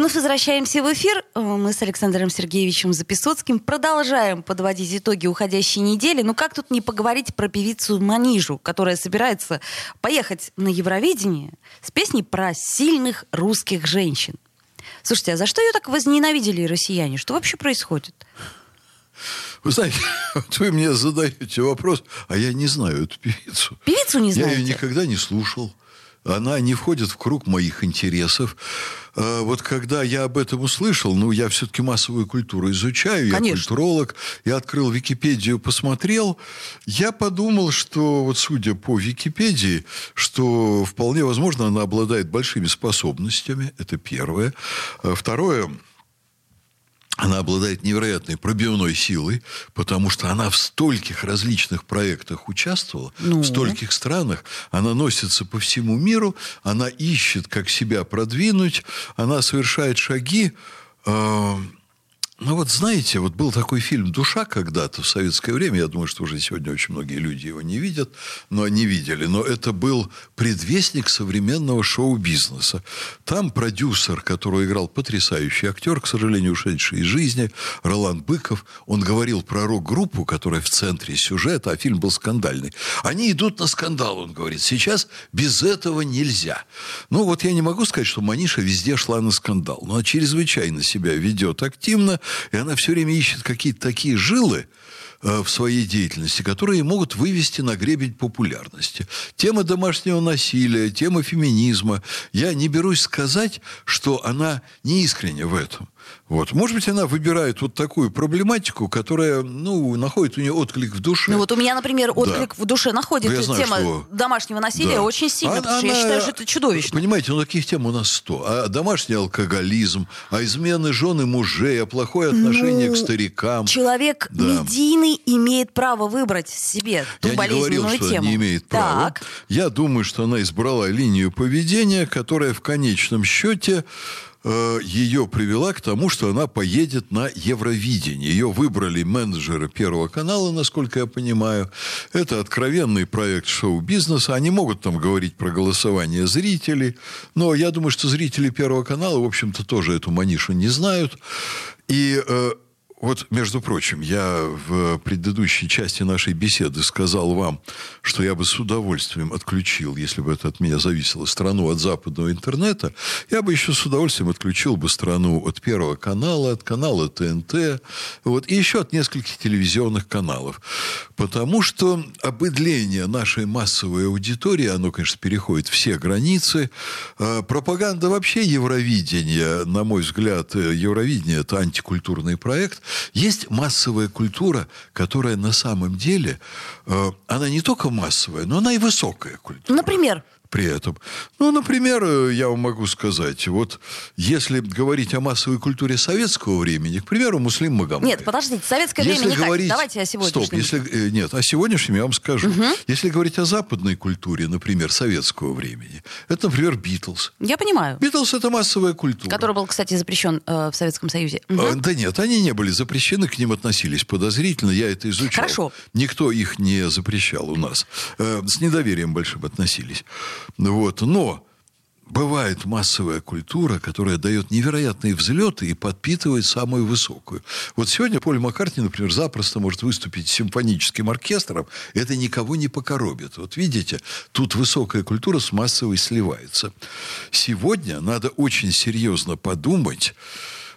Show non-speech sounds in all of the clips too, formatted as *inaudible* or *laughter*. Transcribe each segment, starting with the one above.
Вновь возвращаемся в эфир. Э, Мы с Александром Сергеевичем Записоцким продолжаем подводить итоги уходящей недели. Ну как тут не поговорить про певицу Манижу, которая собирается поехать на Евровидение с песней про сильных русских женщин. Слушайте, а за что ее так возненавидели россияне? Что вообще происходит? Вы знаете, *laughs* вот вы мне задаете вопрос, а я не знаю эту певицу. Певицу не Я знаете? ее никогда не слушал. Она не входит в круг моих интересов. А Вот когда я об этом услышал, ну, я все-таки массовую культуру изучаю, я Конечно. культуролог, я открыл Википедию, посмотрел, я подумал, что вот судя по Википедии, что вполне возможно она обладает большими способностями, это первое. А Второе, она обладает невероятной пробивной силой, потому что она в стольких различных проектах участвовала, Ну? в стольких странах. Она носится по всему миру, она ищет, как себя продвинуть, она совершает шаги. э, ну вот знаете, вот был такой фильм «Душа» когда-то в советское время. Я думаю, что уже сегодня очень многие люди его не видят, но не видели. Но это был предвестник современного шоу-бизнеса. Там продюсер, которого играл потрясающий актер, к сожалению, ушедший из жизни, Ролан Быков, он говорил про рок-группу, которая в центре сюжета, а фильм был скандальный. Они идут на скандал, он говорит. Сейчас без этого нельзя. Ну вот я не могу сказать, что Маниша везде шла на скандал, но она чрезвычайно себя ведет активно, и она все время ищет какие-то такие жилы, э, в своей деятельности, которые могут вывести на гребень популярности. Тема домашнего насилия, тема феминизма. Я не берусь сказать, что она не искренне в этом. Вот. Может быть, она выбирает вот такую проблематику, которая, ну, находит у нее отклик в душе. Ну вот у меня, например, отклик в душе находит Ну, я знаю, тема что- домашнего насилия Да. очень сильно, Она- потому что я она- считаю, что это чудовищно. Понимаете, ну таких тем у нас сто. А домашний алкоголизм, а измены жены мужей, а плохое отношение Ну, к старикам. Человек Да. медийный имеет право выбрать себе ту Я не болезненную говорил, что тему. не имеет права. Так. Я думаю, что она избрала линию поведения, которая в конечном счете ее привела к тому, что она поедет на Евровидение. Ее выбрали менеджеры Первого канала, насколько я понимаю. Это откровенный проект шоу-бизнеса. Они могут там говорить про голосование зрителей. Но я думаю, что зрители Первого канала, в общем-то, тоже эту манишу не знают. И э, вот, между прочим, я в предыдущей части нашей беседы сказал вам, что я бы с удовольствием отключил, если бы это от меня зависело, страну от западного интернета, я бы еще с удовольствием отключил бы страну от Первого канала, от канала ТНТ, вот, и еще от нескольких телевизионных каналов. Потому что обыдление нашей массовой аудитории, оно, конечно, переходит все границы. А Пропаганда вообще Евровидения, на мой взгляд, э, Евровидение – это антикультурный проект. Есть массовая культура, которая на самом деле, э, она не только массовая, но она и высокая культура. Например, при этом. Ну, например, э, я вам могу сказать, вот если говорить о массовой культуре советского времени, к примеру, Муслим Магомаев. нет, подождите, советское время не катит. Давайте о сегодняшнем. Стоп, если, э, нет, о сегодняшнем я вам скажу. Если говорить о западной культуре, например, советского времени, это, например, Битлз. Я понимаю. Битлз – это массовая культура. Который был, кстати, запрещен э, в Советском Союзе. А, Мгм. Да нет, они не были запрещены, к ним относились подозрительно, я это изучал. Хорошо. Никто их не запрещал у нас. Э, С недоверием большим относились. Вот. Но бывает массовая культура, которая дает невероятные взлеты и подпитывает самую высокую. Вот сегодня Поль Маккартни, например, запросто может выступить с симфоническим оркестром. Это никого не покоробит. Вот видите, тут высокая культура с массовой сливается. Сегодня надо очень серьезно подумать,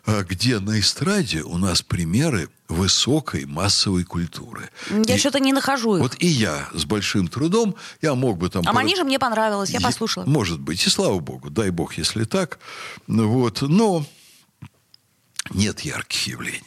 где на эстраде у нас примеры высокой массовой культуры. Я что-то не нахожу их. Вот и я с большим трудом, я мог бы там... а пора- Манижа мне понравилась, я Е- послушала. Может быть, и слава богу, дай бог, если так. Ну Вот. Но нет ярких явлений.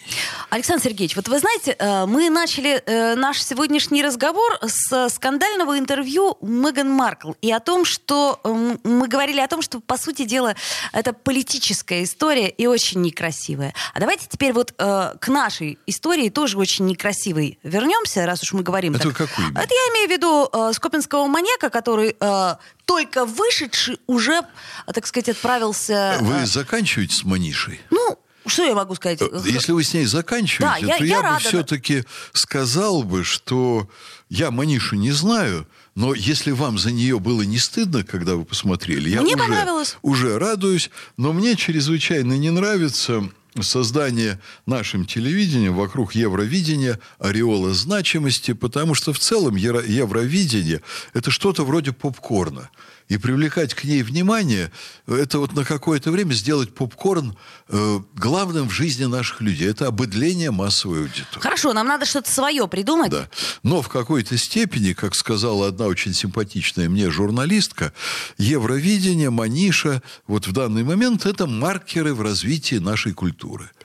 Александр Сергеевич, вот вы знаете, э, мы начали э, наш сегодняшний разговор с скандального интервью Меган Маркл и о том, что э, мы говорили о том, что, по сути дела, это политическая история и очень некрасивая. А давайте теперь вот к нашей истории тоже очень некрасивой вернемся, раз уж мы говорим это так. какую? Это я имею в виду Скопинского маньяка, который только вышедший уже, так сказать, отправился... Вы заканчиваете с Манишей? Ну, что я могу сказать? Э, если вы с ней заканчиваете, да, то я, я, я бы все-таки сказал бы, что я Манишу не знаю, но если вам за нее было не стыдно, когда вы посмотрели, я мне уже, уже радуюсь, но мне чрезвычайно не нравится создание нашим телевидением вокруг Евровидения ореола значимости, потому что в целом Евровидение – это что-то вроде попкорна и привлекать к ней внимание, это вот на какое-то время сделать попкорн э, главным в жизни наших людей. Это обыдление массовой аудитории. Хорошо, нам надо что-то свое придумать. Да. Но в какой-то степени, как сказала одна очень симпатичная мне журналистка, Евровидение, Маниша, вот в данный момент это маркеры в развитии нашей культуры. strutture.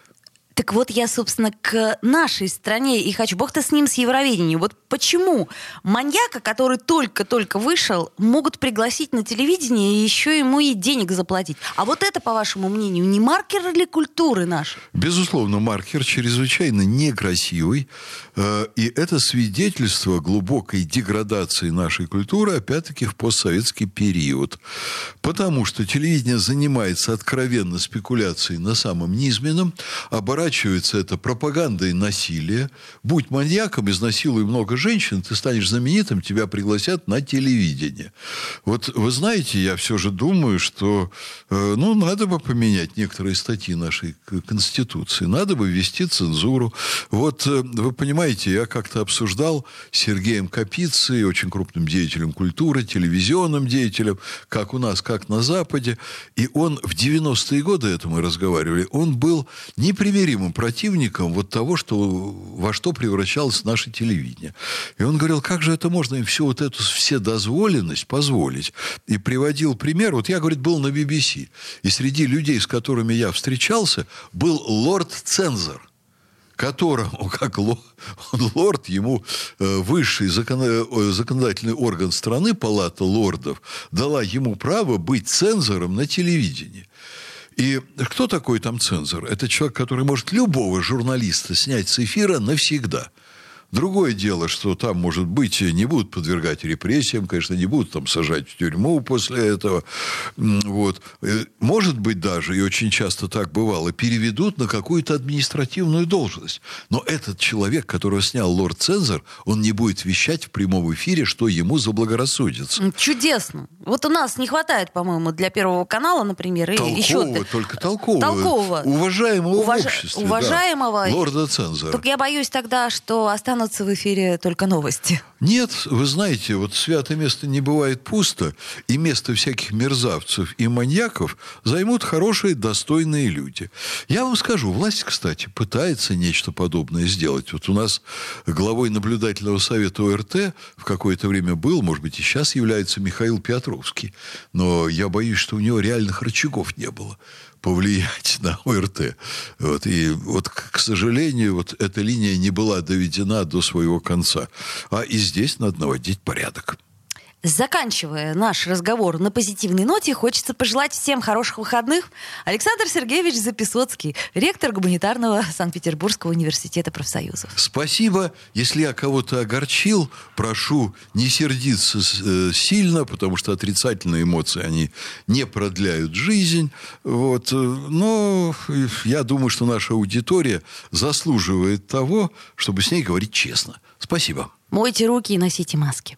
Так вот я, собственно, к нашей стране и хочу. Бог-то с ним, с Евровидением. Вот почему маньяка, который только-только вышел, могут пригласить на телевидение и еще ему и денег заплатить? А вот это, по вашему мнению, не маркер ли культуры нашей? Безусловно, маркер чрезвычайно некрасивый. Э, и это свидетельство глубокой деградации нашей культуры, опять-таки, в постсоветский период. Потому что телевидение занимается откровенно спекуляцией на самом низменном, оборачивается это пропагандой насилия. Будь маньяком, изнасилуй много женщин, ты станешь знаменитым, тебя пригласят на телевидение. Вот вы знаете, я все же думаю, что э, ну, надо бы поменять некоторые статьи нашей Конституции, надо бы ввести цензуру. Вот э, вы понимаете, я как-то обсуждал с Сергеем Капицей, очень крупным деятелем культуры, телевизионным деятелем, как у нас, как на Западе. И он в 90-е годы, это мы разговаривали, он был непримиримым противником вот того, что, во что превращалось наше телевидение. И он говорил, как же это можно им всю вот эту вседозволенность позволить? И приводил пример. Вот я, говорит, был на BBC. И среди людей, с которыми я встречался, был лорд-цензор которому, как лорд, ему э, высший законодательный орган страны, палата лордов, дала ему право быть цензором на телевидении. И кто такой там цензор? Это человек, который может любого журналиста снять с эфира навсегда – Другое дело, что там, может быть, не будут подвергать репрессиям, конечно, не будут там сажать в тюрьму после этого. Вот. Э, может быть, даже, и очень часто так бывало, переведут на какую-то административную должность. Но этот человек, которого снял лорд-цензор, он не будет вещать в прямом эфире, что ему заблагорассудится. Чудесно. Вот у нас не хватает, по-моему, для Первого канала, например, толкового, и еще... только толкового. Толкового. Уважаемого Уваж... в обществе. Уважаемого. Да. Лорда-цензора. Только я боюсь тогда, что останутся останутся в эфире только новости. Нет, вы знаете, вот святое место не бывает пусто, и место всяких мерзавцев и маньяков займут хорошие, достойные люди. Я вам скажу, власть, кстати, пытается нечто подобное сделать. Вот у нас главой наблюдательного совета ОРТ в какое-то время был, может быть, и сейчас является Михаил Петровский, но я боюсь, что у него реальных рычагов не было повлиять *laughs* на ОРТ. Вот. И вот, к сожалению, вот эта линия не была доведена до своего конца. А и здесь надо наводить порядок. Заканчивая наш разговор на позитивной ноте, хочется пожелать всем хороших выходных. Александр Сергеевич Записоцкий, ректор гуманитарного Санкт-Петербургского университета профсоюзов. Спасибо. Если я кого-то огорчил, прошу не сердиться э, сильно, потому что отрицательные эмоции, они не продляют жизнь. Вот. Но я думаю, что наша аудитория заслуживает того, чтобы с ней говорить честно. Спасибо. Мойте руки и носите маски.